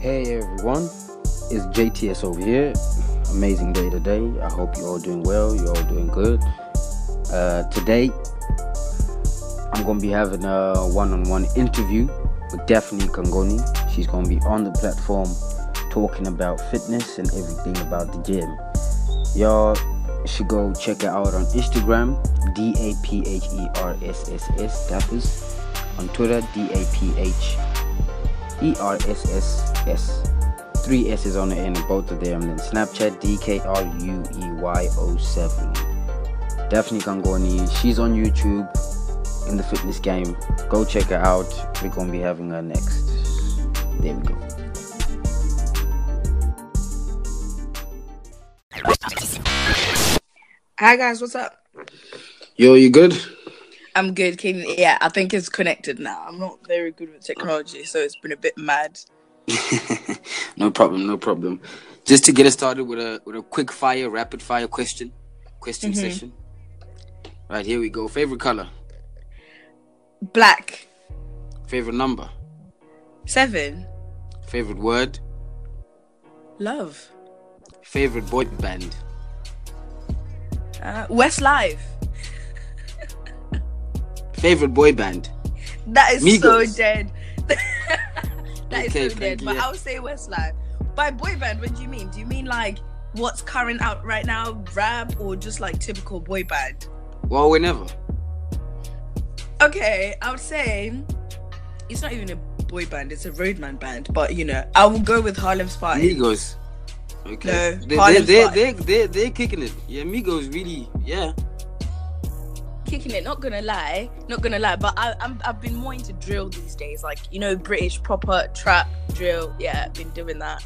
Hey everyone, it's JTS over here. Amazing day today. I hope you're all doing well. You're all doing good. Uh, today, I'm gonna be having a one-on-one interview with Daphne Kangoni. She's gonna be on the platform talking about fitness and everything about the gym. Y'all should go check her out on Instagram, D A P H E R S S S, Daphis. On Twitter, D A P H E R S S S. Three S's on the end of both of them. Then Snapchat, D K R U E Y 07. Daphne Kangoni, she's on YouTube in the fitness game. Go check her out. We're gonna be having her next. There we go. Hi guys, what's up? Yo, you good? I'm good. Can yeah, I think it's connected now. I'm not very good with technology, so it's been a bit mad. no problem, no problem. Just to get us started with a with a quick fire, rapid fire question, question Mhm. session. Right here we go. Favorite color, Black favorite number, seven. favorite word, Love. favorite boy band, Uh, Westlife. favorite boy band. That is so dead. that is Okay, so thank dead. you, But yeah. I would say Westlife. By boy band, what do you mean? Do you mean like what's current out right now, rap, or just like typical boy band? Well, whenever. Okay, I would say it's not even a boy band; it's a roadman band. But you know, I will go with Harlem Spartans. Migos. Okay. No, they, they, Harlem they, Spartans. they, they, they're kicking it. Yeah, Migos really, yeah. Kicking it. Not gonna lie, not gonna lie, but I, I'm I've been more into drill these days. Like you know, British proper trap drill. Yeah, I've been doing that.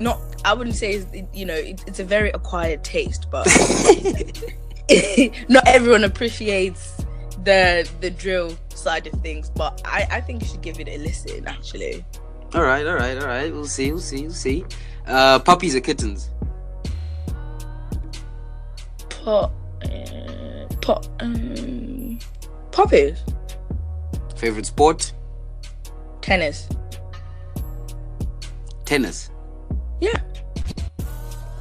Not, I wouldn't say it's, you know it, it's a very acquired taste, but not everyone appreciates the the drill side of things. But I I think you should give it a listen. Actually, All right, all right, all right. We'll see, we'll see, we'll see. Uh, puppies or kittens? uh, pot, um, poppies, Favorite sport? tennis. Tennis. Yeah,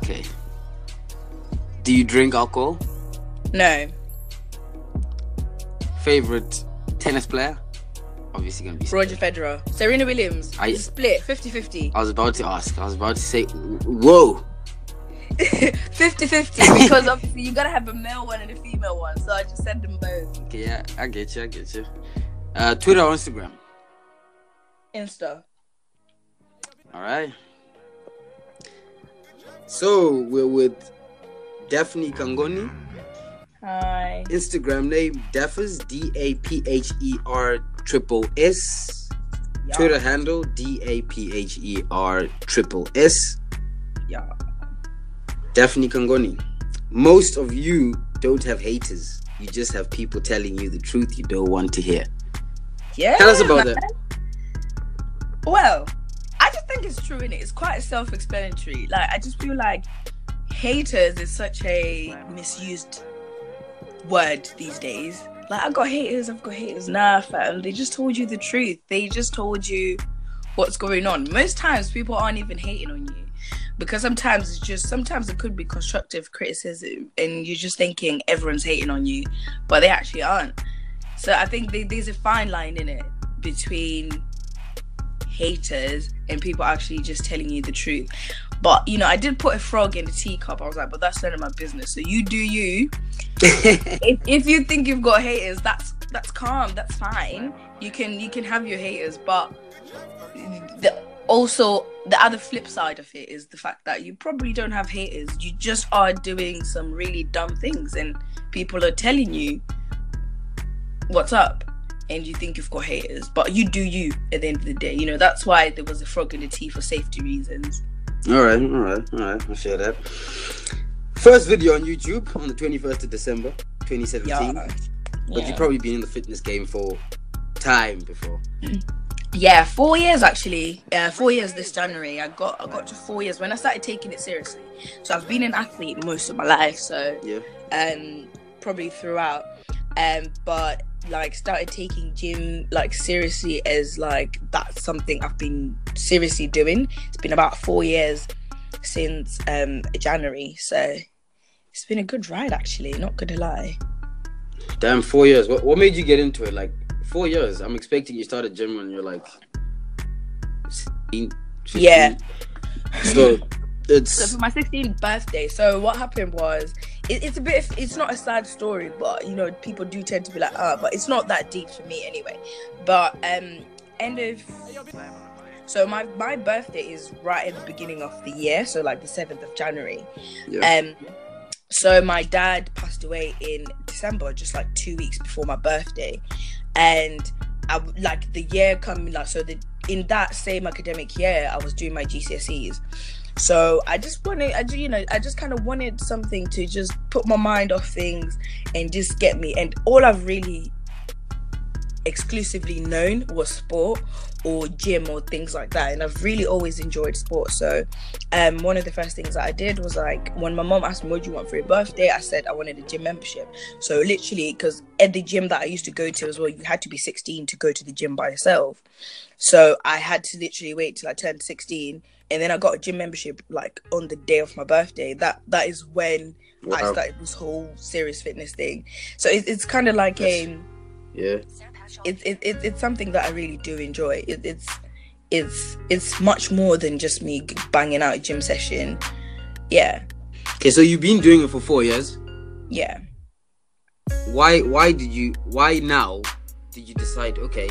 Okay. Do you drink alcohol? no. Favorite tennis player? Obviously gonna be Roger Federer. Serena Williams. I- split 50-50. I was about to ask. I was about to say, whoa. 50-50 because obviously you gotta have a male one and a female one. So I just send them both. Okay, yeah, I get you, I get you. Uh, Twitter or Instagram? Insta. All right. So we're with Daphne Kangoni. Hi. Instagram name Daphers D A P H E R triple S. Twitter handle D A P H E R triple S. Daphne Kangoni. Most of you don't have haters. You just have people telling you the truth you don't want to hear. Yeah. Tell us about man. that. Well, I just think it's true in it. It's quite self-explanatory. Like I just feel like haters is such a misused word these days. Like I've got haters, I've got haters. Nah, fam. They just told you the truth. They just told you what's going on. Most times people aren't even hating on you. Because sometimes it's just sometimes it could be constructive criticism and you're just thinking everyone's hating on you, but they actually aren't. So I think they, there's a fine line in it between haters and people actually just telling you the truth. But you know, I did put a frog in the teacup. I was like, but that's none of my business. So you do you. if, if you think you've got haters, that's that's calm. That's fine. You can you can have your haters, but the, also the other flip side of it is the fact that you probably don't have haters. You just are doing some really dumb things, and people are telling you what's up and you think you've got haters, but you do you at the end of the day. You know, that's why there was a frog in the tea for safety reasons. All right, all right, all right. I share that. First video on YouTube on the 21st of December, 2017. Yeah. But Yeah. you've probably been in the fitness game for time before. yeah, four years actually. Yeah, four years this January. I got I got to four years when I started taking it seriously. So I've been an athlete most of my life, so Yeah. um probably throughout. Um but like started taking gym like seriously as like that's something I've been seriously doing. It's been about four years since um January, so it's been a good ride actually. Not gonna lie. Damn, four years. What, what made you get into it? Like four years. I'm expecting you started gym when you're like 16, 15. Yeah. So it's So for my 16th birthday, so what happened was it, it's a bit of, it's not a sad story, but you know people do tend to be like, ah, but it's not that deep for me anyway. But um, end of so my my birthday is right at the beginning of the year, so like the 7th of January. yeah. Um, so my dad passed away in December, just like two weeks before my birthday, and I like the year coming like so the in that same academic year I was doing my GCSEs. So I just wanted, I you know, I just kind of wanted something to just put my mind off things and just get me. And all I've really exclusively known was sport or gym or things like that and i've really always enjoyed sport. So um one of the first things that i did was like when my mom asked me what do you want for your birthday? I said i wanted a gym membership. So literally because at the gym that i used to go to as well you had to be 16 to go to the gym by yourself. So i had to literally wait till i turned 16 and then i got a gym membership like on the day of my birthday. That that is when i started this whole serious fitness thing. So it's, it's kind of like a yeah. It's it, it, it's something that I really do enjoy. It, it's it's it's much more than just me banging out a gym session. Yeah, Okay, so you've been doing it for four years. yeah. Why? Why did you? Why now did you decide? Okay,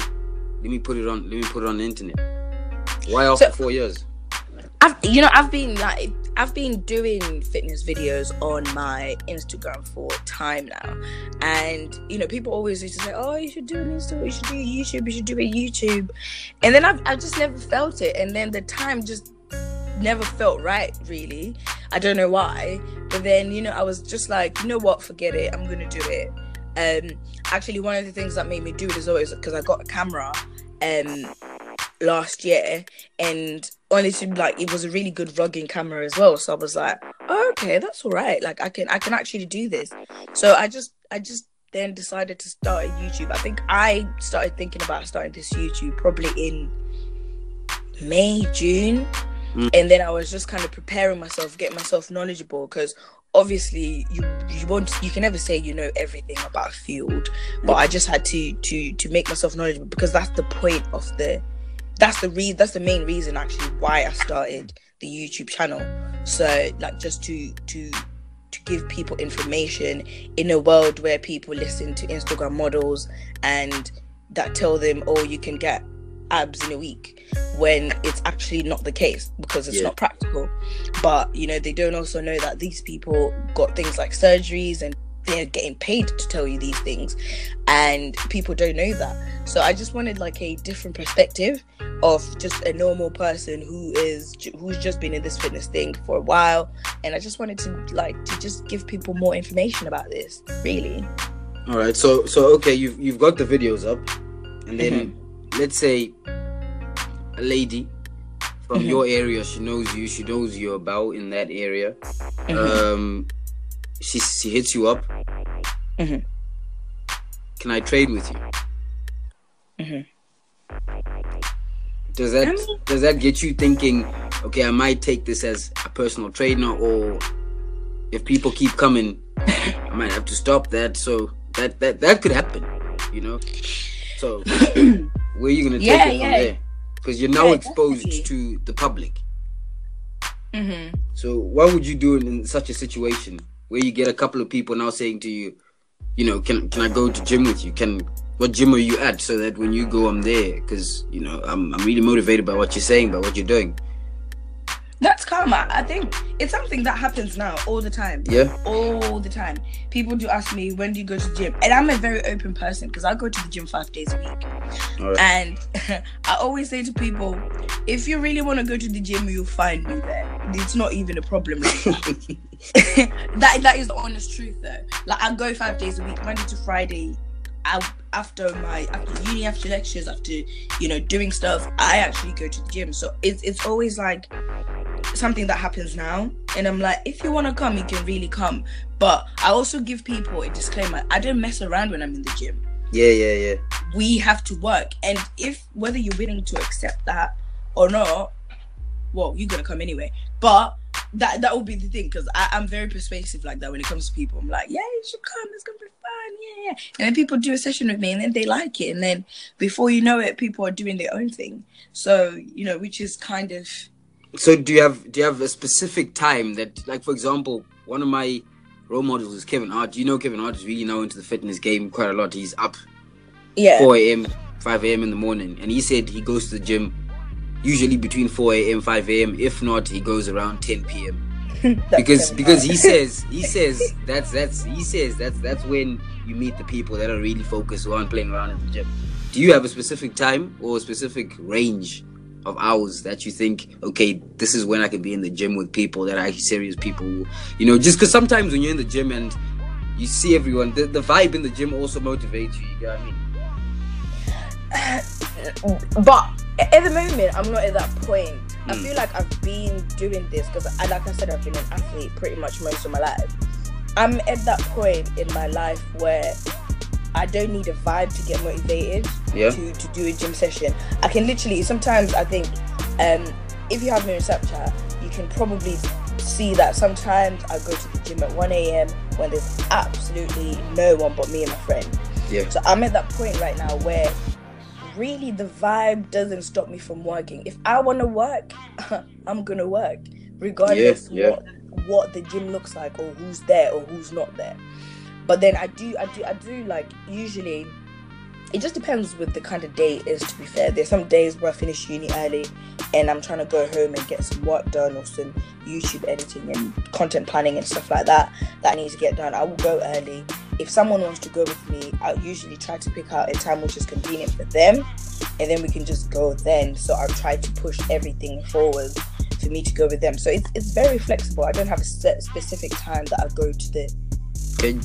let me put it on. Let me put it on the internet. Why after So- four years? I've you know I've been like I've been doing fitness videos on my Instagram for time now, and you know people always used to say, "Oh, you should do an Insta, you should do a YouTube, you should do a YouTube," and then I've I've just never felt it, and then the time just never felt right really. I don't know why, but then you know I was just like, you know what, forget it, I'm gonna do it. Um, actually, one of the things that made me do it is always because I got a camera, um, last year and honestly like it was a really good vlogging camera as well. So i was like oh, okay that's all right. Like i can i can actually do this. So i just i just then decided to start a youtube. I think i started thinking about starting this youtube probably in may june. Mm. and then i was just kind of preparing myself getting myself knowledgeable because obviously you you won't you can never say you know everything about a field but i just had to to to make myself knowledgeable because that's the point of the that's the reason that's the main reason actually why i started the youtube channel so like just to to to give people information in a world where people listen to instagram models and that tell them oh you can get abs in a week when it's actually not the case because it's Yeah. not practical but you know they don't also know that these people got things like surgeries and they're getting paid to tell you these things and people don't know that so i just wanted like a different perspective of just a normal person who is who's just been in this fitness thing for a while and i just wanted to like to just give people more information about this really All right. So so okay, you've you've got the videos up, and then Mm-hmm. let's say a lady from Mhm. your area, she knows you, she knows you're about in that area. Mhm. Um, she she hits you up. Mhm. Can I trade with you? Mhm. Does that I mean- does that get you thinking? Okay, I might take this as a personal trainer, or if people keep coming, I might have to stop that. So that that that could happen, you know. So where are you gonna take Yeah, it from yeah. there? Because you're now Yeah, exposed definitely. to the public. mm-hmm. So what would you do in, in such a situation where you get a couple of people now saying to you, you know, can can I go to gym with you? Can what gym are you at? So that when you go, I'm there because you know I'm I'm really motivated by what you're saying, by what you're doing. That's karma i think it's something that happens now all the time Yeah. all the time. People do ask me when do you go to the gym, and I'm a very open person because I go to the gym five days a week. Right. And I always say to people, if you really want to go to the gym, you'll find me there. It's not even a problem. Like that. that that is the honest truth, though. Like I go five days a week, Monday to Friday. I, after my after uni, after lectures, after you know doing stuff, I actually go to the gym. So it's it's always like something that happens now and i'm like if you want to come you can really come but i also give people a disclaimer i don't mess around when i'm in the gym Yeah, yeah, yeah. We have to work, and if whether you're willing to accept that or not, well, you're gonna come anyway. But that that will be the thing because I'm very persuasive like that when it comes to people. I'm like, yeah, you should come. It's gonna be fun. Yeah, yeah. And then people do a session with me, and then they like it, and then before you know it, people are doing their own thing. So you know, which is kind of. So do you have do you have a specific time that, like, for example, one of my role models is Kevin Hart. You know, Kevin Hart is really now into the fitness game quite a lot. He's up, yeah, 4 a.m., 5 a.m. in the morning, and he said he goes to the gym usually between 4 a.m 5 a.m if not he goes around 10 p.m because because he says he says that's that's he says that's that's when you meet the people that are really focused who aren't playing around in the gym do you have a specific time or a specific range of hours that you think okay this is when i can be in the gym with people that are serious people you know just because sometimes when you're in the gym and you see everyone the, the vibe in the gym also motivates you you know what i mean but at the moment, I'm not at that point. Mm. I hmm. feel like I've been doing this because, like I said, I've been an athlete pretty much most of my life. I'm at that point in my life where I don't need a vibe to get motivated yeah. to, to do a gym session. I can literally, sometimes I think, um, if you have me on Snapchat, you can probably see that sometimes I go to the gym at 1 a.m. when there's absolutely no one but me and my friend. Yeah. So I'm at that point right now where really the vibe doesn't stop me from working. If I want to work, I'm gonna work, regardless yeah, yeah. what what the gym looks like or who's there or who's not there. But then I do, I do, I do like usually. It just depends with the kind of day it is. To be fair, there's some days where I finish uni early, and I'm trying to go home and get some work done or some YouTube editing and content planning and stuff like that that I need to get done. I will go early if someone wants to go with me, I'll usually try to pick out a time which is convenient for them, and then we can just go then. So I'll try to push everything forward for me to go with them. So it's, it's very flexible. I don't have a specific time that I go to the.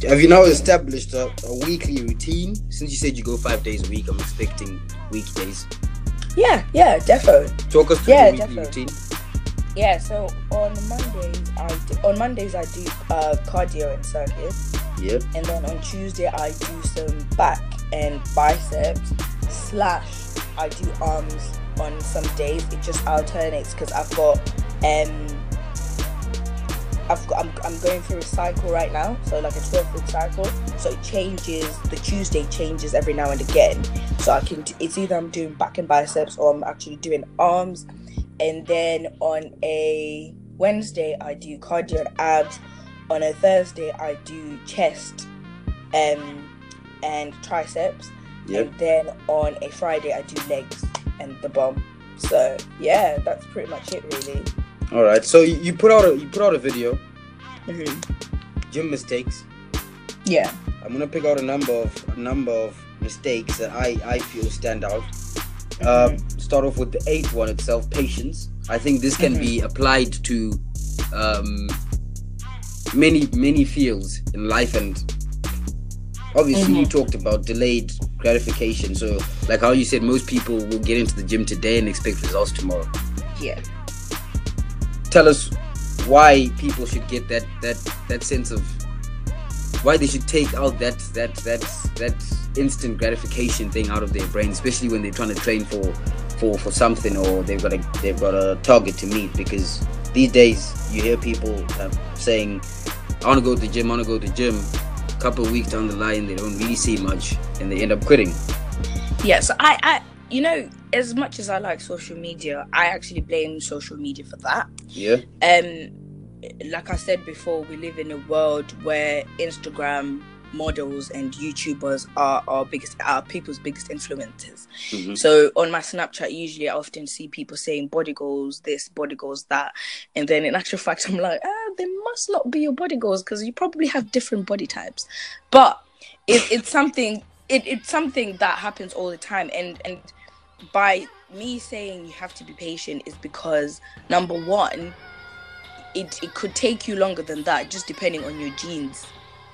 Have you now established a, a weekly routine? Since you said you go five days a week, I'm expecting weekdays. Yeah, yeah, defo. Talk us through yeah, the weekly defo. routine. Yeah, so on Mondays I do, on Mondays I do uh, cardio and circuit. Yep. And then on Tuesday I do some back and biceps slash I do arms on some days. It just alternates because I've got um I've got, I'm, I'm going through a cycle right now, so like a 12 week cycle. So it changes. The Tuesday changes every now and again. So I can. It's either I'm doing back and biceps or I'm actually doing arms and then on a Wednesday I do cardio and abs. On a Thursday I do chest um, and triceps. Yep. And then on a Friday I do legs and the bum. So yeah, that's pretty much it really. All right. So you put out a you put out a video. Mm-hmm. Gym mistakes. Yeah. I'm gonna pick out a number of a number of mistakes that I I feel stand out. Uh, start off with the eighth one itself, patience. I think this can mm-hmm. be applied to um, many many fields in life, and obviously mm-hmm. you talked about delayed gratification. So, like how you said, most people will get into the gym today and expect results tomorrow. Yeah. Tell us why people should get that that that sense of why they should take out that that that that instant gratification thing out of their brain, especially when they're trying to train for for for something or they've got a they've got a target to meet. Because these days you hear people uh, saying, "I want to go to the gym. I want to go to the gym." A couple of weeks down the line, they don't really see much, and they end up quitting. Yeah, so I, I, you know, as much as I like social media, I actually blame social media for that. Yeah. Um, like I said before, we live in a world where Instagram models and YouTubers are our biggest, our people's biggest influencers. Mm-hmm. So on my Snapchat, usually I often see people saying body goals, this, body goals, that, and then in actual fact, I'm like, ah, they must not be your body goals because you probably have different body types. But it, it's something, it, it's something that happens all the time, and and by me saying you have to be patient is because number one it, it could take you longer than that just depending on your genes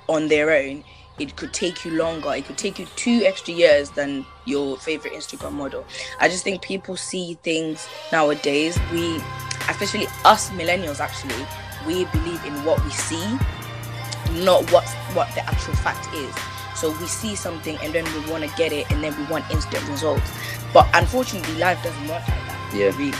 on their own. It could take you longer. It could take you two extra years than your favorite instagram model. I just think people see things nowadays. We especially us millennials actually we believe in what we see not what what the actual fact is So we see something and then we want to get it and then we want instant results. But unfortunately, life doesn't work like that. Yeah. Really.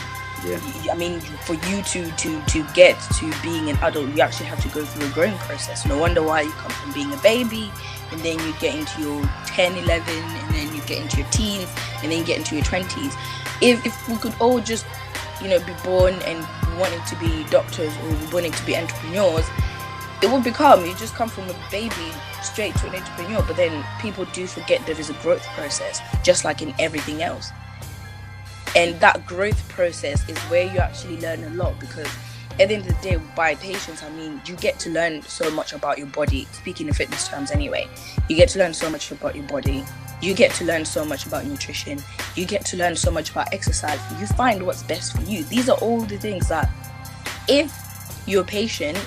Yeah. I mean, for you to to to get to being an adult, you actually have to go through a growing process. No wonder why you come from being a baby, and then you get into your 10, 11, and then you get into your teens, and then you get into your 20s. If if we could all just, you know, be born and wanting to be doctors or wanting to be entrepreneurs, it would become you just come from a baby straight to an entrepreneur. But then people do forget there is a growth process, just like in everything else. And that growth process is where you actually learn a lot because at the end of the day by patience i mean you get to learn so much about your body speaking in fitness terms anyway. You get to learn so much about your body. You get to learn so much about nutrition. You get to learn so much about exercise. You find what's best for you. These are all the things that if you're patient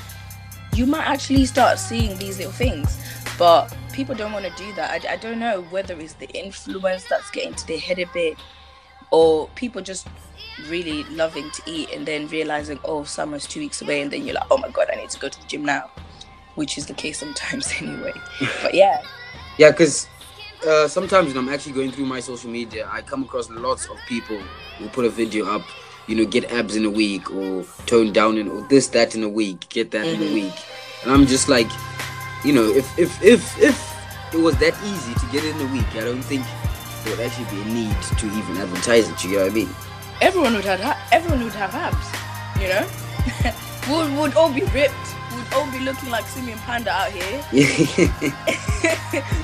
you might actually start seeing these little things but people don't want to do that I, I don't know whether it's the influence that's getting to their head a bit or people just really loving to eat and then realizing oh summer's two weeks away and then you're like oh my god i need to go to the gym now which is the case sometimes anyway but yeah Yeah, because uh, sometimes when I'm actually going through my social media, I come across lots of people who put a video up, you know, get abs in a week or tone down in or this, that in a week, get that in a Mhm. week. And I'm just like, you know, if if if if it was that easy to get in a week, I don't think there would actually be a need to even advertise it. You get what I mean? everyone would have everyone would have abs you know would would all be ripped would all be looking like Simeon Panda out here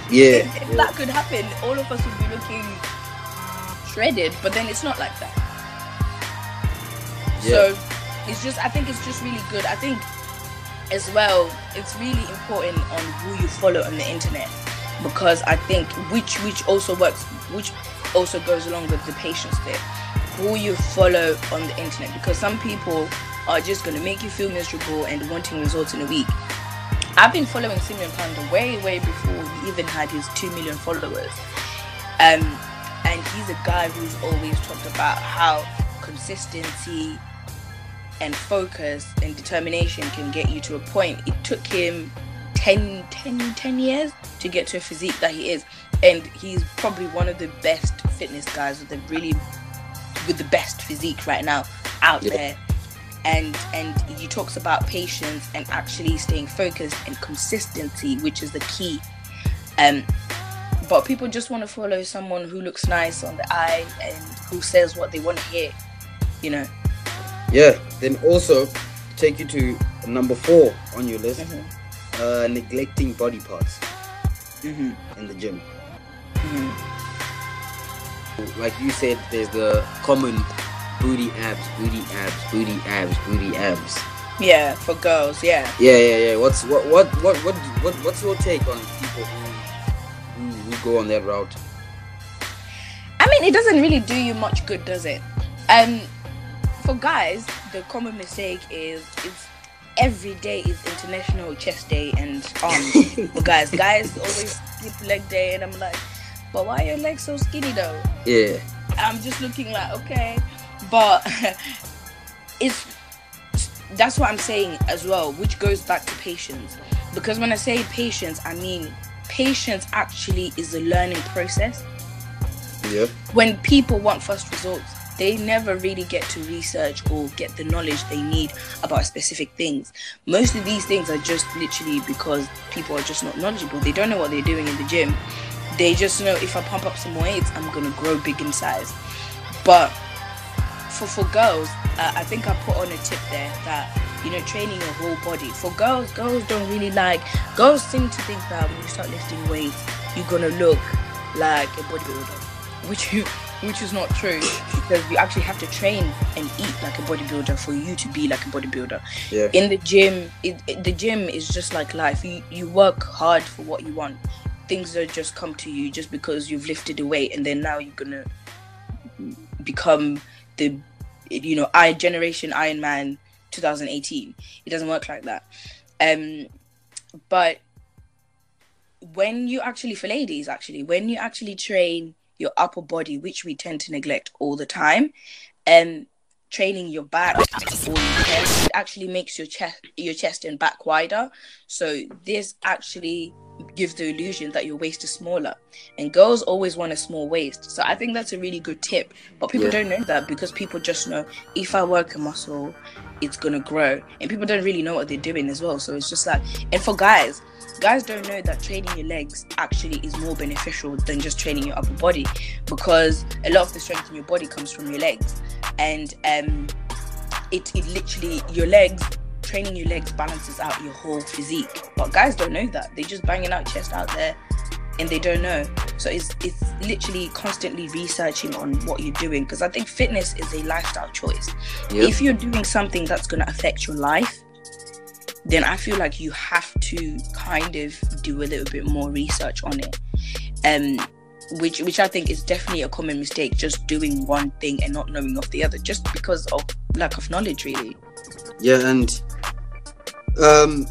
yeah. if, if that could happen all of us would be looking shredded but then it's not like that Yeah. So it's just I think it's just really good. I think as well it's really important on who you follow on the internet because I think which which also works which also goes along with the patience bit. Who you follow on the internet because some people are just gonna make you feel miserable and wanting results in a week. I've been following Simeon Panda way, way before he even had his two million followers. Um, and he's a guy who's always talked about how consistency and focus and determination can get you to a point. It took him 10, 10, 10 years to get to a physique that he is. And he's probably one of the best fitness guys with the really with the best physique right now out Yeah. there. And and he talks about patience and actually staying focused and consistency, which is the key. Um but people just want to follow someone who looks nice on the eye and who says what they want to hear, you know. Yeah. Then also take you to number four on your list. Mhm. Uh, neglecting body parts Mm-hmm. in the gym. Mm-hmm. Like you said, there's the common booty abs, booty abs, booty abs, booty abs. Yeah, for girls, yeah. Yeah, yeah, yeah. What's what what what what what what's your take on people who who, who go on that route? I mean, it doesn't really do you much good, does it? Um, for guys, the common mistake is it's every day is International Chest Day and um, arms for guys. Guys always skip leg day, and I'm like, but why are your legs so skinny though? Yeah, I'm just looking like okay, but it's that's what I'm saying as well, which goes back to patience. Because when I say patience, I mean patience actually is a learning process. yeah, When people want fast results, they never really get to research or get the knowledge they need about specific things. Most of these things are just literally because people are just not knowledgeable. They don't know what they're doing in the gym. They just know if I pump up some weights, I'm gonna grow big in size. But for for girls, uh, I think I put on a tip there that you know training your whole body. For girls, girls don't really like. Girls seem to think that when you start lifting weights, you're gonna look like a bodybuilder, which you which is not true because you actually have to train and eat like a bodybuilder for you to be like a bodybuilder. yeah, In the gym, it, it- the gym is just like life. You you work hard for what you want. Things don't just come to you just because you've lifted a weight and then now you're gonna become the you know I generation Iron Man 2018. It doesn't work like that. Um, but when you actually for ladies actually when you actually train your upper body, which we tend to neglect all the time, um, training your back or your chest, it actually makes your chest your chest and back wider. So this actually gives the illusion that your waist is smaller. And girls always want a small waist. So I think that's a really good tip. But people Yeah. don't know that because people just know if I work a muscle, it's gonna grow. And people don't really know what they're doing as well. So it's just like and for guys, guys don't know that training your legs actually is more beneficial than just training your upper body because a lot of the strength in your body comes from your legs. And um it, it literally your legs training your legs balances out your whole physique. But guys don't know that. They're just banging out chest out there and they don't know. So it's it's literally constantly researching on what you're doing because i think fitness is a lifestyle choice. Yep. if you're doing something that's going to affect your life then i feel like you have to kind of do a little bit more research on it. Um which which i think is definitely a common mistake just doing one thing and not knowing of the other just because of lack of knowledge really. Yeah, and um,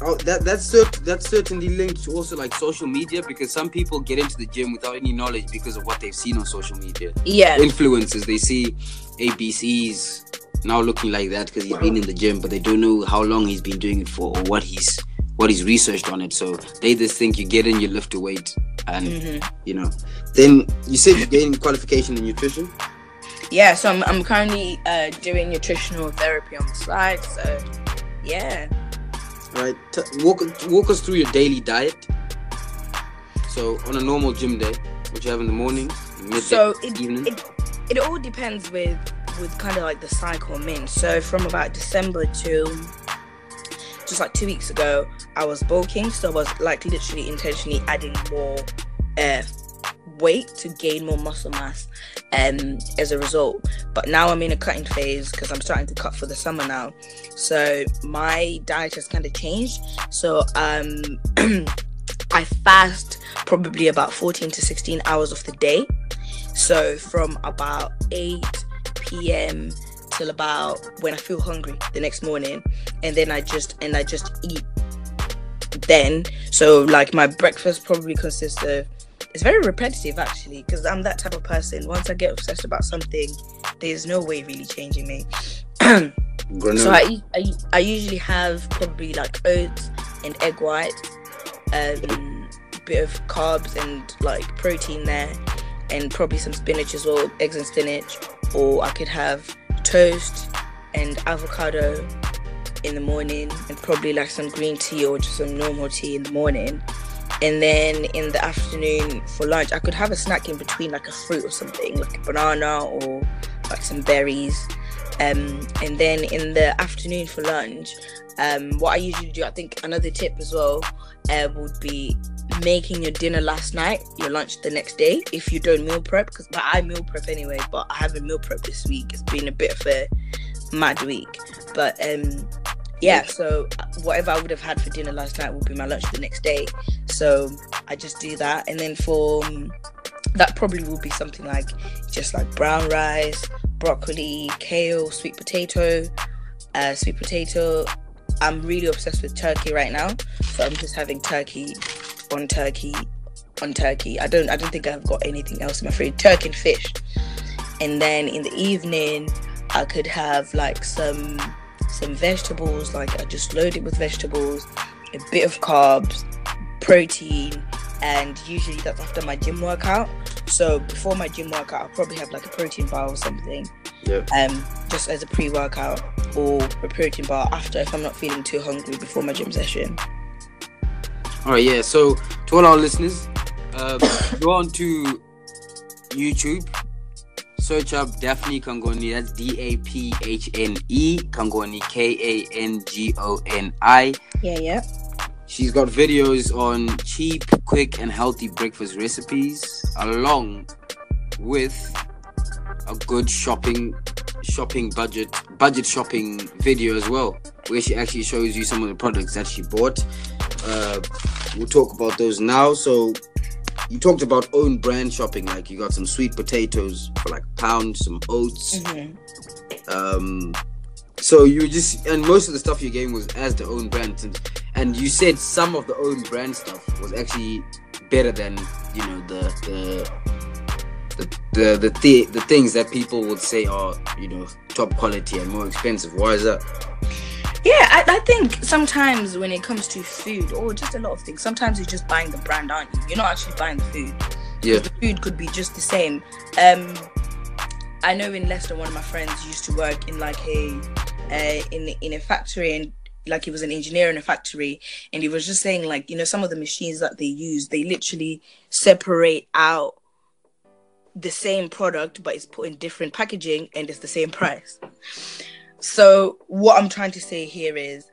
oh, that that's cert- that's certainly linked to also like social media because some people get into the gym without any knowledge because of what they've seen on social media. yeah. Influencers, they see ABCs now looking like that because he's been in the gym, but they don't know how long he's been doing it for or what he's what he's researched on it. So they just think you get in, you lift a weight, and Mhm. you know. Then you said you're getting qualification in nutrition. yeah so i'm, I'm currently uh doing nutritional therapy on the side so yeah Right. T- walk walk us through your daily diet. So on a normal gym day, what you have in the morning, midday, so it, evening. it it all depends with with kind of like the cycle I'm in. So from about December to just like two weeks ago, I was bulking, so I was like literally intentionally adding more uh, weight to gain more muscle mass um as a result. But now i'm in a cutting phase because i'm starting to cut for the summer now. So my diet has kind of changed. So um i fast probably about 14 to 16 hours of the day. So from about 8 p.m. till about when I feel hungry the next morning, and then I just and I just eat. Then, so like my breakfast probably consists of. It's very repetitive actually, because I'm that type of person. Once I get obsessed about something, there's no way really changing me. So I, I I usually have probably like oats and egg white, um, bit of carbs and like protein there, and probably some spinach as well, eggs and spinach. Or I could have toast and avocado in the morning, and probably like some green tea or just some normal tea in the morning. And then in the afternoon for lunch, I could have a snack in between, like a fruit or something, like a banana or like some berries. Um, and then in the afternoon for lunch, um, what I usually do, I think another tip as well, uh, would be making your dinner last night, your lunch the next day. If you don't meal prep, because but I meal prep anyway, but I haven't meal prep this week. It's been a bit of a mad week, but um, yeah. So whatever I would have had for dinner last night will be my lunch the next day. So I just do that, and then for um, that probably will be something like just like brown rice, broccoli, kale, sweet potato, uh, sweet potato. I'm really obsessed with turkey right now, so I'm just having turkey on turkey on turkey. I don't I don't think I've got anything else in my fridge. Turkey and fish. And then in the evening I could have like some some vegetables, like I just load it with vegetables, a bit of carbs, protein, and usually that's after my gym workout. So before my gym workout, I'll probably have like a protein bar or something, Yeah. um, just as a pre-workout, or a protein bar after if I'm not feeling too hungry before my gym session. All right, yeah. So to all our listeners, um, go on to YouTube, search up Daphne Kangoni. That's D A P H N E Kangoni, K A N G O N I. Yeah, yeah. She's got videos on cheap, quick, and healthy breakfast recipes, along with a good shopping shopping budget budget shopping video as well, where she actually shows you some of the products that she bought. Uh, we'll talk about those now. So you talked about own brand shopping, like you got some sweet potatoes for like a pound, some oats. hmm Um, so you just and most of the stuff you gave was as the own brand, and, and you said some of the own brand stuff was actually better than you know the the the the the, th- the things that people would say are you know top quality and more expensive. Why is that? Yeah, I, I think sometimes when it comes to food or just a lot of things, sometimes you're just buying the brand, aren't you? You're not actually buying the food. Yeah. The food could be just the same. Um, I know in Leicester, one of my friends used to work in like a uh, in in a factory and like he was an engineer in a factory and he was just saying like you know some of the machines that they use they literally separate out the same product but it's put in different packaging and it's the same price so what i'm trying to say here is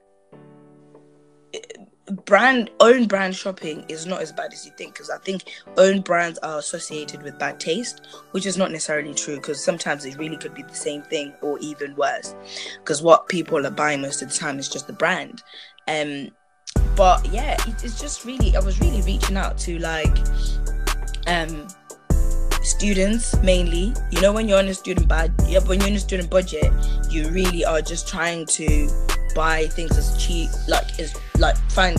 brand own brand shopping is not as bad as you think because I think own brands are associated with bad taste, which is not necessarily true because sometimes it really could be the same thing or even worse. Because what people are buying most of the time is just the brand. Um, but yeah, it, it's just really I was really reaching out to like um students mainly. You know, when you're on a student bad, yeah, when you're on a student budget, you really are just trying to buy things as cheap, like is like find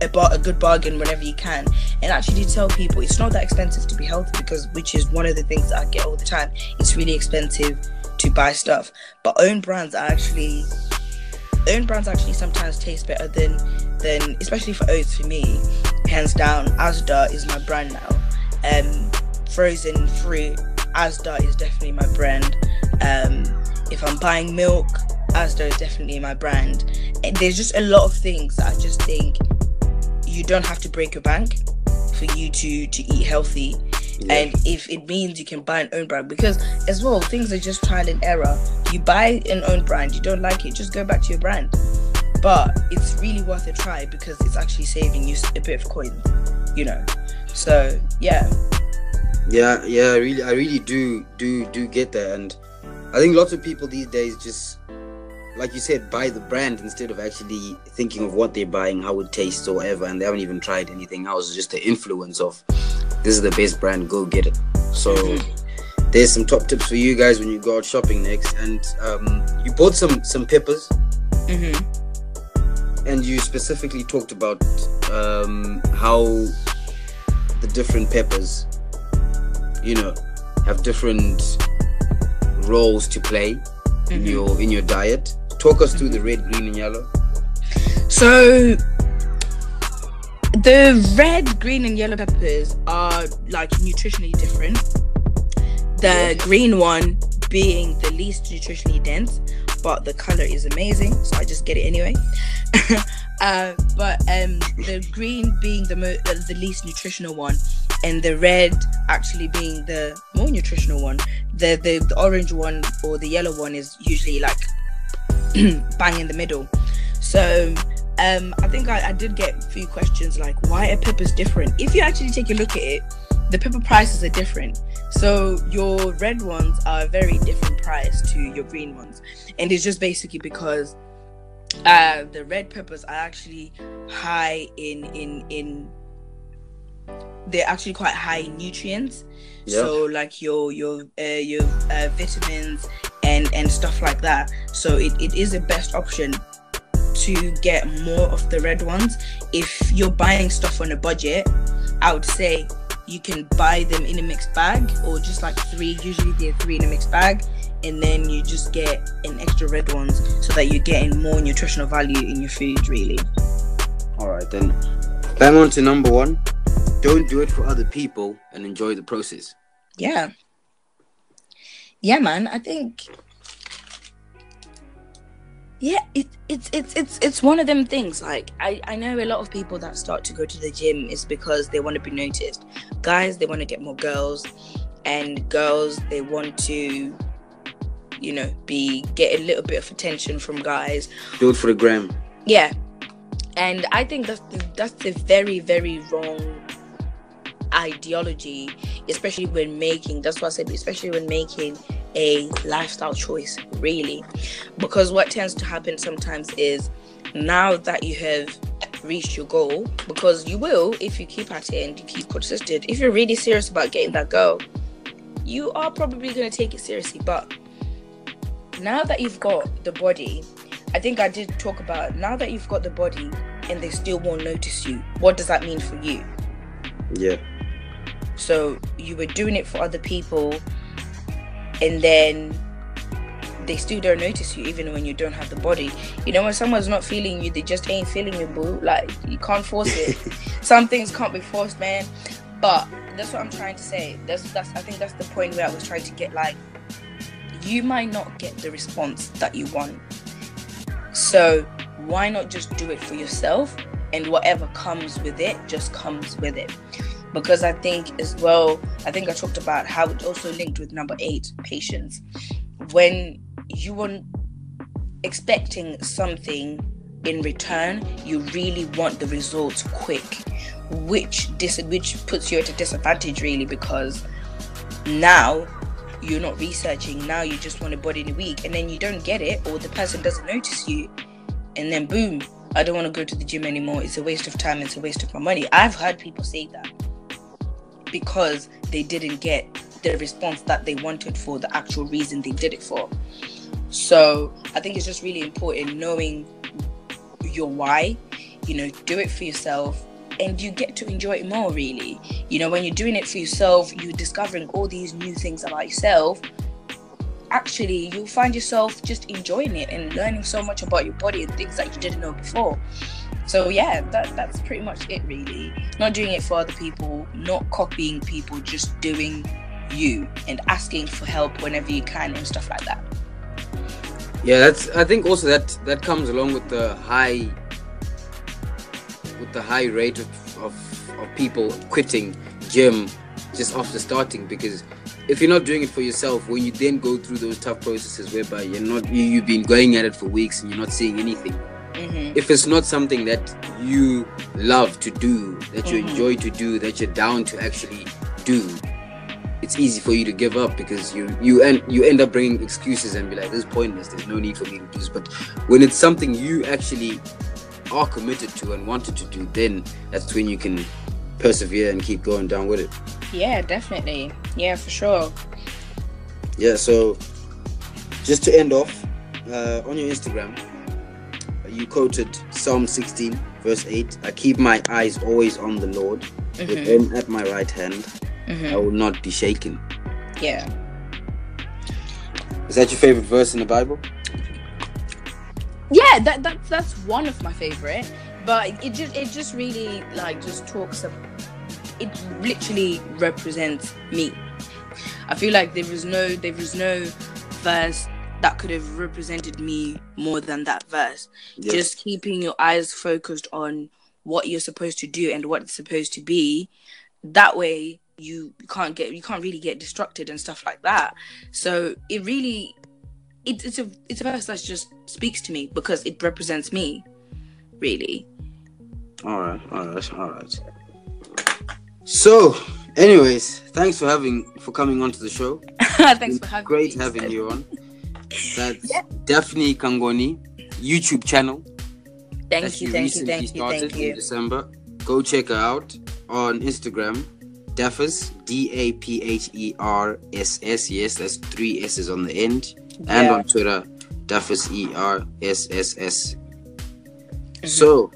a, bar- a good bargain whenever you can, and actually tell people it's not that expensive to be healthy because which is one of the things I get all the time. It's really expensive to buy stuff, but own brands are actually own brands actually sometimes taste better than than especially for oats for me. Hands down, Asda is my brand now. Um, frozen fruit, Asda is definitely my brand. Um, if I'm buying milk, Asda is definitely my brand. And there's just a lot of things that I just think you don't have to break your bank for you to to eat healthy. Yeah. And if it means you can buy an own brand, because as well, things are just trial and error. You buy an own brand, you don't like it, just go back to your brand. But it's really worth a try because it's actually saving you a bit of coin, you know. So yeah. Yeah, yeah, I really, I really do, do, do get that, and I think lots of people these days just like you said, buy the brand instead of actually thinking of what they're buying, how it tastes, or whatever, and they haven't even tried anything else. just the influence of this is the best brand, go get it. So mm-hmm. there's some top tips for you guys when you go out shopping next. And um, you bought some some peppers, mm-hmm. and you specifically talked about um, how the different peppers, you know, have different roles to play mm-hmm. in your in your diet Talk us through the red, green, and yellow. So the red, green, and yellow peppers are like nutritionally different. The green one being the least nutritionally dense, but the color is amazing, so I just get it anyway. uh, but um, the green being the mo- uh, the least nutritional one, and the red actually being the more nutritional one. The, the the orange one or the yellow one is usually like bang in the middle. So um, I think I, I, did get a few questions like, why are peppers different? If you actually take a look at it, the pepper prices are different. So your red ones are a very different price to your green ones, and it's just basically because uh, the red peppers are actually high in in in they're actually quite high in nutrients. So like your your uh, your uh, vitamins and and stuff like that. So it, it is the best option to get more of the red ones. If you're buying stuff on a budget i would say you can buy them in a mixed bag or just like three. Usually they're three in a mixed bag. And then you just get an extra red ones so that you're getting more nutritional value in your food really. All right then. Then on to number one don't do it for other people and enjoy the process yeah yeah, man, I think yeah, it, it's it's it's it's one of them things. Like I I know a lot of people that start to go to the gym is because they want to be noticed. Guys, they want to get more girls, and girls they want to, you know, be get a little bit of attention from guys. Do it for the gram. Yeah, and I think that's that's the very very wrong ideology, especially when making. That's what I said. Especially when making a lifestyle choice, really, because what tends to happen sometimes is now that you have reached your goal, because you will if you keep at it and you keep consistent. If you're really serious about getting that goal, you are probably going to take it seriously. But now that you've got the body, I think I did talk about now that you've got the body and they still won't notice you. What does that mean for you? Yeah So you were doing it for other people, and then they still don't notice you even when you don't have the body. You know, when someone's not feeling you, they just ain't feeling you, boo. Like you can't force it. Some things can't be forced, man. But that's what I'm trying to say. That's that's I think that's the point where I was trying to get like you might not get the response that you want. So why not just do it for yourself and whatever comes with it just comes with it. Because i think as well i think i talked about how it also linked with number eight patience. When you are expecting something in return you really want the results quick which dis- which puts you at a disadvantage really because now you're not researching now you just want a body in a week and then you don't get it or the person doesn't notice you and then boom I don't want to go to the gym anymore. It's a waste of time. It's a waste of my money. I've heard people say that because they didn't get the response that they wanted for the actual reason they did it for. So I think it's just really important knowing your why. You know, do it for yourself and you get to enjoy it more really. You know, when you're doing it for yourself, you're discovering all these new things about yourself actually you'll find yourself just enjoying it and learning so much about your body and things that you didn't know before. So yeah that, that's pretty much it really. Not doing it for other people not copying people just doing you and asking for help whenever you can and stuff like that. Yeah that's i think also that that comes along with the high with the high rate of, of, of people quitting gym just after starting because if you're not doing it for yourself, when you then go through those tough processes whereby you're not you, you've been going at it for weeks and you're not seeing anything. Mm-hmm. If it's not something that you love to do, that you mm-hmm. enjoy to do, that you're down to actually do, it's easy for you to give up because you you end you end up bringing excuses and be like, "This is pointless. There's no need for me to do this." But when it's something you actually are committed to and wanted to do, then that's when you can persevere and keep going down with it. Yeah, definitely. Yeah, for sure. Yeah, so just to end off, uh, on your Instagram, you quoted Psalm 16, verse 8. I keep my eyes always on the Lord, mm-hmm. with him at my right hand. Mm-hmm. I will not be shaken. Yeah. Is that your favorite verse in the Bible? Yeah, that, that that's one of my favorite. But it just it just really like just talks about it literally represents me. I feel like there is no there is no verse that could have represented me more than that verse. Yes. Just keeping your eyes focused on what you're supposed to do and what it's supposed to be. That way you can't get you can't really get distracted and stuff like that. So it really it, it's a it's a verse that just speaks to me because it represents me, really. All right, all right, all right. So, anyways, thanks for having for coming on to the show. thanks for having great me. having you on. That's yeah. Daphne Kangoni YouTube channel. Thank you, thank you, thank you, thank you. In December. Go check her out on Instagram. Daphers, D A P H E R S S. Yes, that's three S's on the end. Yeah. And on Twitter, Daphers E R S S S. Mm-hmm. So,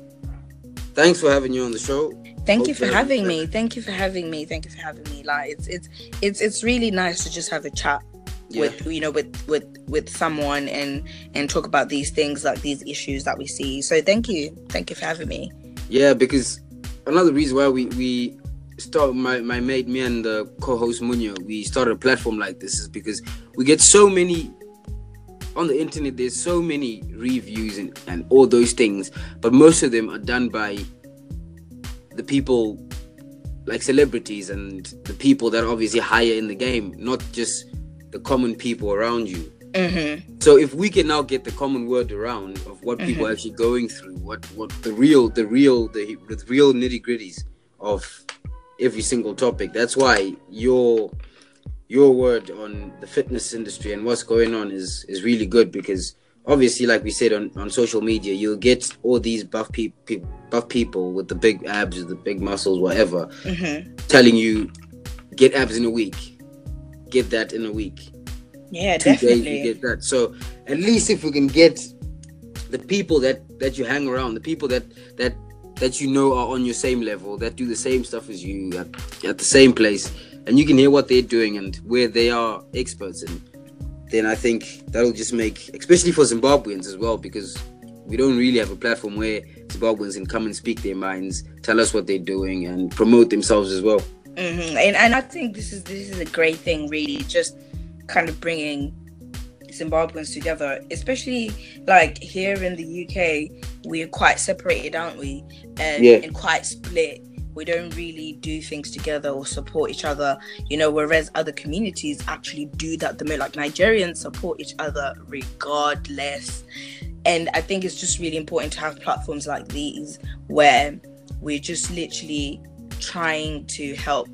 thanks for having you on the show. Thank you for having me. Thank you for having me. Thank you for having me. Like it's it's it's it's really nice to just have a chat yeah. with you know with with with someone and and talk about these things like these issues that we see. So thank you. Thank you for having me. Yeah, because another reason why we we start my my mate me and the co-host Munya we started a platform like this is because we get so many on the internet there's so many reviews and, and all those things but most of them are done by the people like celebrities and the people that are obviously higher in the game, not just the common people around you. Mm-hmm. So if we can now get the common word around of what mm-hmm. people are actually going through, what what the real, the real, the, the real nitty gritties of every single topic. That's why your your word on the fitness industry and what's going on is is really good because obviously, like we said on, on social media, you'll get all these buff people, buff people with the big abs, the big muscles, whatever, mm-hmm. telling you get abs in a week, get that in a week. Yeah, Two definitely. Days, you get that. So at least if we can get the people that that you hang around, the people that that that you know are on your same level, that do the same stuff as you at, at the same place, and you can hear what they're doing and where they are experts in, then I think that'll just make, especially for Zimbabweans as well, because we don't really have a platform where Zimbabweans can come and speak their minds, tell us what they're doing, and promote themselves as well. Mm-hmm. And and I think this is this is a great thing, really, just kind of bringing Zimbabweans together, especially like here in the UK, we're quite separated, aren't we? And, Yeah. and quite split. We don't really do things together or support each other, you know. Whereas other communities actually do that. The most like Nigerians support each other regardless, and I think it's just really important to have platforms like these where we're just literally trying to help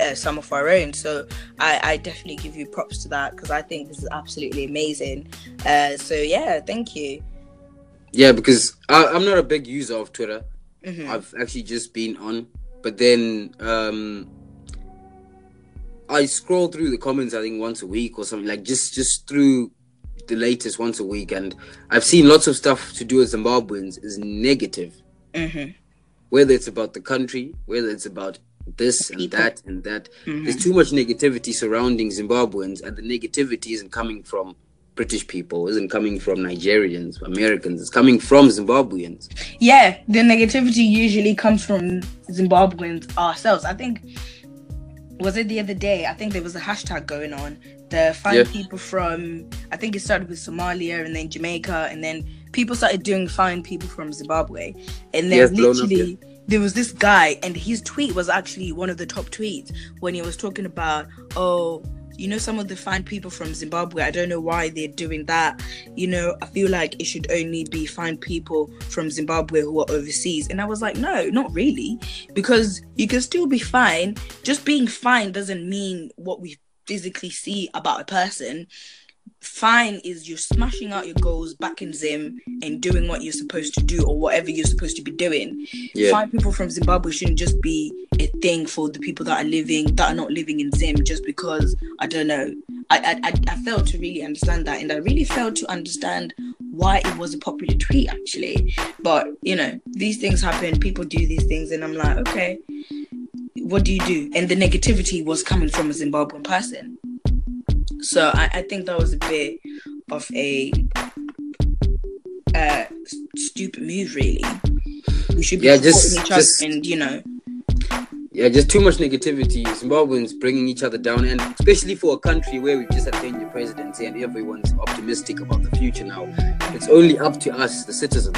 uh, some of our own. So I, I definitely give you props to that because I think this is absolutely amazing. Uh, so yeah, thank you. Yeah, because I, I'm not a big user of Twitter. Mhm. I've actually just been on, but then um, I scroll through the comments. I think once a week or something like just just through the latest once a week, and I've seen lots of stuff to do with Zimbabweans is negative. Mhm. Whether it's about the country, whether it's about this and that and that, Mhm. there's too much negativity surrounding Zimbabweans, and the negativity isn't coming from British people, isn't coming from Nigerians, Americans. It's coming from Zimbabweans. Yeah, the negativity usually comes from Zimbabweans ourselves. I think was it the other day? I think there was a hashtag going on. The find Yeah. people from I think it started with Somalia and then Jamaica and then people started doing find people from Zimbabwe. And Yeah, then blown up, literally there was this guy and his tweet was actually one of the top tweets when he was talking about oh you know some of the fine people from zimbabwe i don't know why they're doing that. You know i feel like it should only be fine people from zimbabwe who are overseas. And i was like no not really because you can still be fine. Just being fine doesn't mean what we physically see about a person fine is you're smashing out your goals back in zim and doing what you're supposed to do or whatever you're supposed to be doing Yeah. find people from Zimbabwe shouldn't just be a thing for the people that are living that are not living in Zim just because I don't know. I, I, I failed to really understand that and I really failed to understand why it was a popular tweet actually. But you know, these things happen, people do these things and I'm like, okay, what do you do? And the negativity was coming from a Zimbabwean person. So I, I think that was a bit of a uh, stupid move, really. We should be Yeah, supporting just- each other just- and you know, Yeah, just too much negativity. Zimbabweans bringing each other down, and especially for a country where we've just had the presidency and everyone's optimistic about the future now. It's only up to us, the citizens,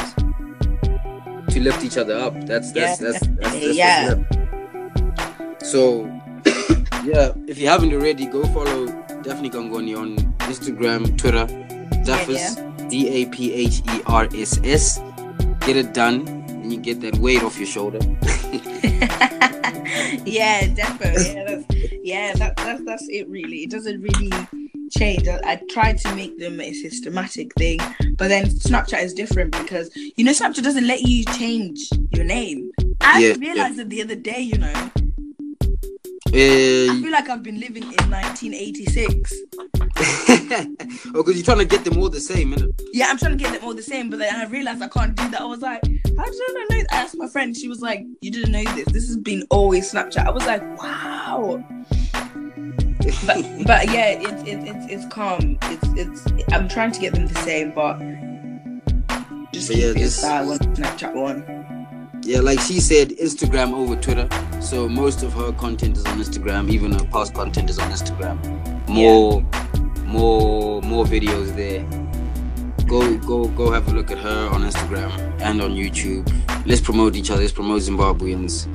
to lift each other up. That's that's Yeah, that's, that's, that's, yeah. yeah. So, yeah, if you haven't already, go follow Daphne Gongoni on Instagram, Twitter, Daphers, D A P H E R S S. Get it done, and you get that weight off your shoulder. yeah, definitely. Yeah, that's, yeah, that, that's that's it. Really, it doesn't really change. I, I try to make them a systematic thing, but then Snapchat is different because you know Snapchat doesn't let you change your name. I Yeah, realized it the other day. You know, Uh, I feel like I've been living in 1986. oh, because you're trying to get them all the same, innit? Yeah, I'm trying to get them all the same, but then I realized I can't do that. I was like, how did I know? I asked my friend. She was like, you didn't know this. This has been always Snapchat. I was like, wow. but but yeah, it's it's it's it's calm. It's it's. I'm trying to get them the same, but just But keep yeah, it this- Snapchat one. Yeah, like she said, Instagram over Twitter. So most of her content is on Instagram. Even her past content is on Instagram. More, more, more videos there. Go, go, go! Have a look at her on Instagram and on YouTube. Let's promote each other. Let's promote Zimbabweans.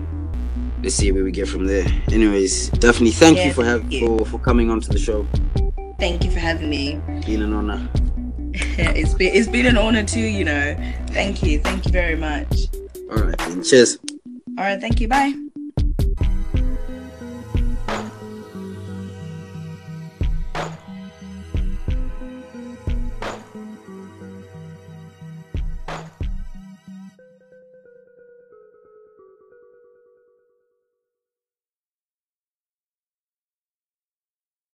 Let's see where we get from there. Anyways, Daphne, thank Yeah, you for have, you. for for coming onto the show. Thank you for having me. Been an honor. it's been it's been an honor too. You know. Thank you. Thank you very much. All right, then. cheers. All right. Thank you. Bye.